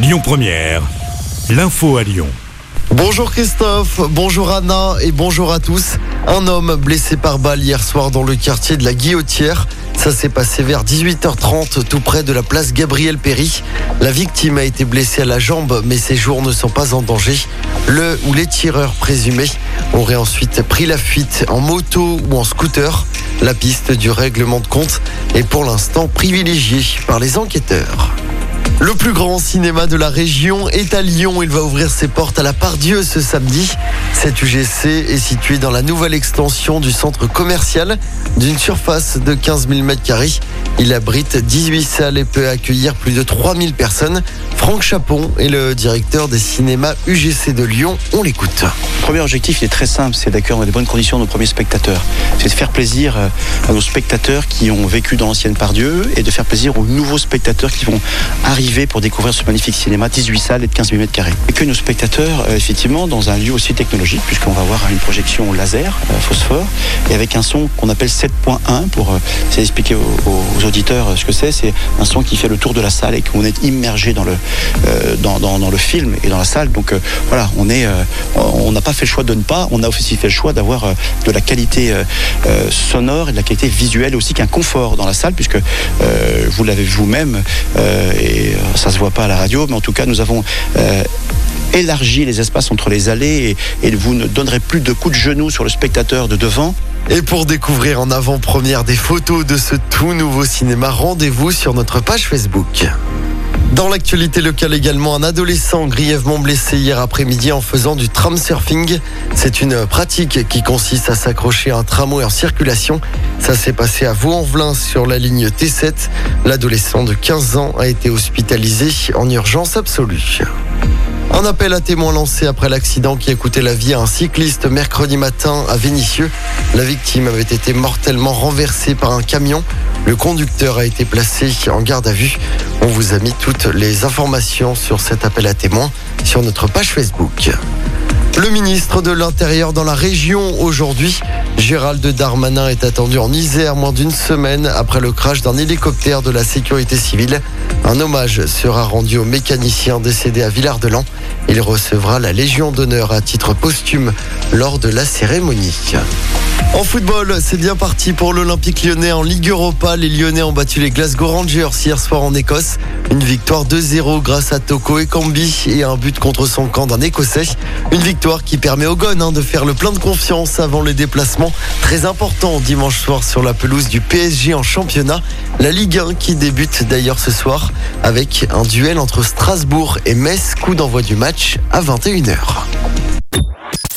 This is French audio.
Lyon Première, l'info à Lyon. Bonjour Christophe, bonjour Anna et bonjour à tous. Un homme blessé par balle hier soir dans le quartier de la Guillotière. Ça s'est passé vers 18h30 tout près de la place Gabriel Péry. La victime a été blessée à la jambe mais ses jours ne sont pas en danger. Le ou les tireurs présumés auraient ensuite pris la fuite en moto ou en scooter. La piste du règlement de compte est pour l'instant privilégiée par les enquêteurs. Le plus grand cinéma de la région est à Lyon. Il va ouvrir ses portes à la Pardieu ce samedi. Cet UGC est situé dans la nouvelle extension du centre commercial d'une surface de 15 000 m2. Il abrite 18 salles et peut accueillir plus de 3000 personnes. Franck Chapon est le directeur des cinémas UGC de Lyon. On l'écoute. Premier objectif il est très simple, c'est d'accueillir dans de bonnes conditions nos premiers spectateurs. C'est de faire plaisir euh, à nos spectateurs qui ont vécu dans l'ancienne Pardieu et de faire plaisir aux nouveaux spectateurs qui vont arriver pour découvrir ce magnifique cinéma, 18 salles et de 15 000 m2. Et que nos spectateurs, euh, effectivement, dans un lieu aussi technologique, puisqu'on va avoir une projection laser, euh, phosphore, et avec un son qu'on appelle 7.1 pour expliquer aux, aux auditeurs ce que c'est. C'est un son qui fait le tour de la salle et qu'on est immergé dans le, dans, dans, le film et dans la salle. Donc voilà, on est, on n'a pas fait le choix de ne pas, on a aussi fait le choix d'avoir de la qualité sonore et de la qualité visuelle aussi qu'un confort dans la salle, puisque vous l'avez vous-même et ça se voit pas à la radio, mais en tout cas nous avons élargi les espaces entre les allées et, et vous ne donnerez plus de coups de genoux sur le spectateur de devant. Et pour découvrir en avant-première des photos de ce tout nouveau cinéma, rendez-vous sur notre page Facebook. Dans l'actualité locale également, un adolescent grièvement blessé hier après-midi en faisant du tram surfing. C'est une pratique qui consiste à s'accrocher à un tramway en circulation. Ça s'est passé à Vaux-en-Velin sur la ligne T7. L'adolescent de 15 ans a été hospitalisé en urgence absolue. Un appel à témoins lancé après l'accident qui a coûté la vie à un cycliste mercredi matin à Vénissieux. La victime avait été mortellement renversée par un camion. Le conducteur a été placé en garde à vue. On vous a mis toutes les informations sur cet appel à témoins sur notre page Facebook. Le ministre de l'Intérieur dans la région aujourd'hui, Gérald Darmanin est attendu en Isère moins d'une semaine après le crash d'un hélicoptère de la sécurité civile. Un hommage sera rendu au mécanicien décédé à Villard-de-Lans. Il recevra la Légion d'honneur à titre posthume lors de la cérémonie. En football, c'est bien parti pour l'Olympique lyonnais en Ligue Europa. Les Lyonnais ont battu les Glasgow Rangers hier soir en Écosse. Une victoire 2-0 grâce à Toko Ekambi et un but contre son camp d'un Écossais. Une victoire qui permet au Gon hein, de faire le plein de confiance avant les déplacements. Très important dimanche soir sur la pelouse du PSG en championnat. La Ligue 1 qui débute d'ailleurs ce soir avec un duel entre Strasbourg et Metz. Coup d'envoi du match à 21h.